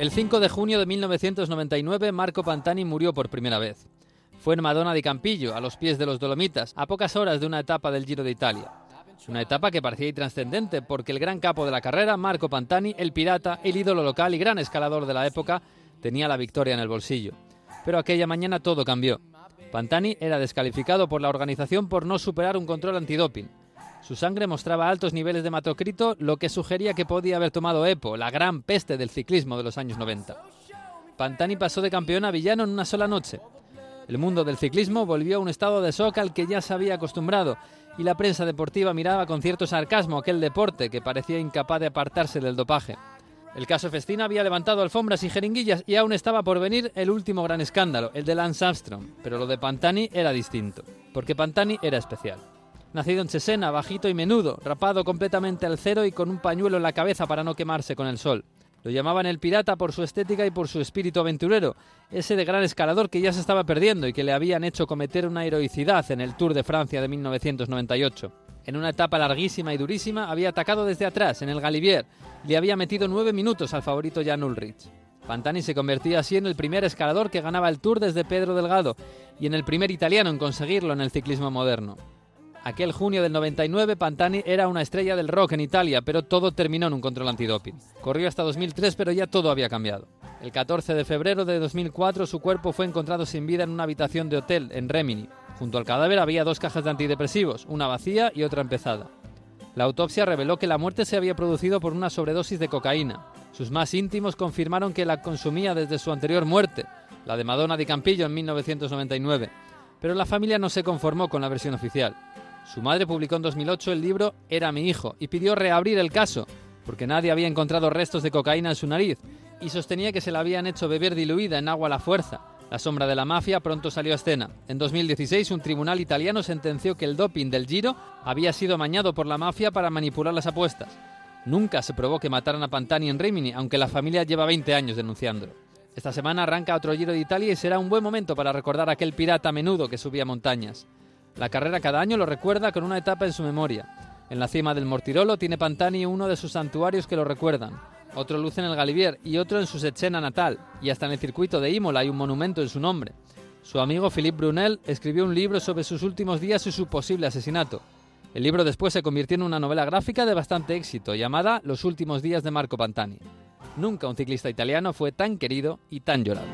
El 5 de junio de 1999 Marco Pantani murió por primera vez. Fue en Madonna di Campillo, a los pies de los Dolomitas, a pocas horas de una etapa del Giro de Italia. Una etapa que parecía intrascendente porque el gran capo de la carrera, Marco Pantani, el pirata, el ídolo local y gran escalador de la época, tenía la victoria en el bolsillo. Pero aquella mañana todo cambió. Pantani era descalificado por la organización por no superar un control antidoping. Su sangre mostraba altos niveles de hematocrito, lo que sugería que podía haber tomado EPO, la gran peste del ciclismo de los años 90. Pantani pasó de campeón a villano en una sola noche. El mundo del ciclismo volvió a un estado de shock al que ya se había acostumbrado y la prensa deportiva miraba con cierto sarcasmo aquel deporte que parecía incapaz de apartarse del dopaje. El caso Festina había levantado alfombras y jeringuillas y aún estaba por venir el último gran escándalo, el de Lance Armstrong, pero lo de Pantani era distinto, porque Pantani era especial. Nacido en Chesena, bajito y menudo, rapado completamente al cero y con un pañuelo en la cabeza para no quemarse con el sol. Lo llamaban el pirata por su estética y por su espíritu aventurero, ese de gran escalador que ya se estaba perdiendo y que le habían hecho cometer una heroicidad en el Tour de Francia de 1998. En una etapa larguísima y durísima había atacado desde atrás, en el Galibier, le había metido nueve minutos al favorito Jan Ulrich. Pantani se convertía así en el primer escalador que ganaba el Tour desde Pedro Delgado y en el primer italiano en conseguirlo en el ciclismo moderno. Aquel junio del 99, Pantani era una estrella del rock en Italia, pero todo terminó en un control antidoping. Corrió hasta 2003, pero ya todo había cambiado. El 14 de febrero de 2004, su cuerpo fue encontrado sin vida en una habitación de hotel en Remini. Junto al cadáver había dos cajas de antidepresivos, una vacía y otra empezada. La autopsia reveló que la muerte se había producido por una sobredosis de cocaína. Sus más íntimos confirmaron que la consumía desde su anterior muerte, la de Madonna di Campillo en 1999. Pero la familia no se conformó con la versión oficial. Su madre publicó en 2008 el libro Era mi hijo y pidió reabrir el caso, porque nadie había encontrado restos de cocaína en su nariz, y sostenía que se la habían hecho beber diluida en agua a la fuerza. La sombra de la mafia pronto salió a escena. En 2016, un tribunal italiano sentenció que el doping del Giro había sido mañado por la mafia para manipular las apuestas. Nunca se probó que mataran a Pantani en Rimini, aunque la familia lleva 20 años denunciándolo. Esta semana arranca otro Giro de Italia y será un buen momento para recordar a aquel pirata a menudo que subía montañas. La carrera cada año lo recuerda con una etapa en su memoria. En la cima del Mortirolo tiene Pantani uno de sus santuarios que lo recuerdan. Otro luce en el Galivier y otro en su Sechena natal, y hasta en el circuito de Imola hay un monumento en su nombre. Su amigo Philippe Brunel escribió un libro sobre sus últimos días y su posible asesinato. El libro después se convirtió en una novela gráfica de bastante éxito, llamada Los últimos días de Marco Pantani. Nunca un ciclista italiano fue tan querido y tan llorado.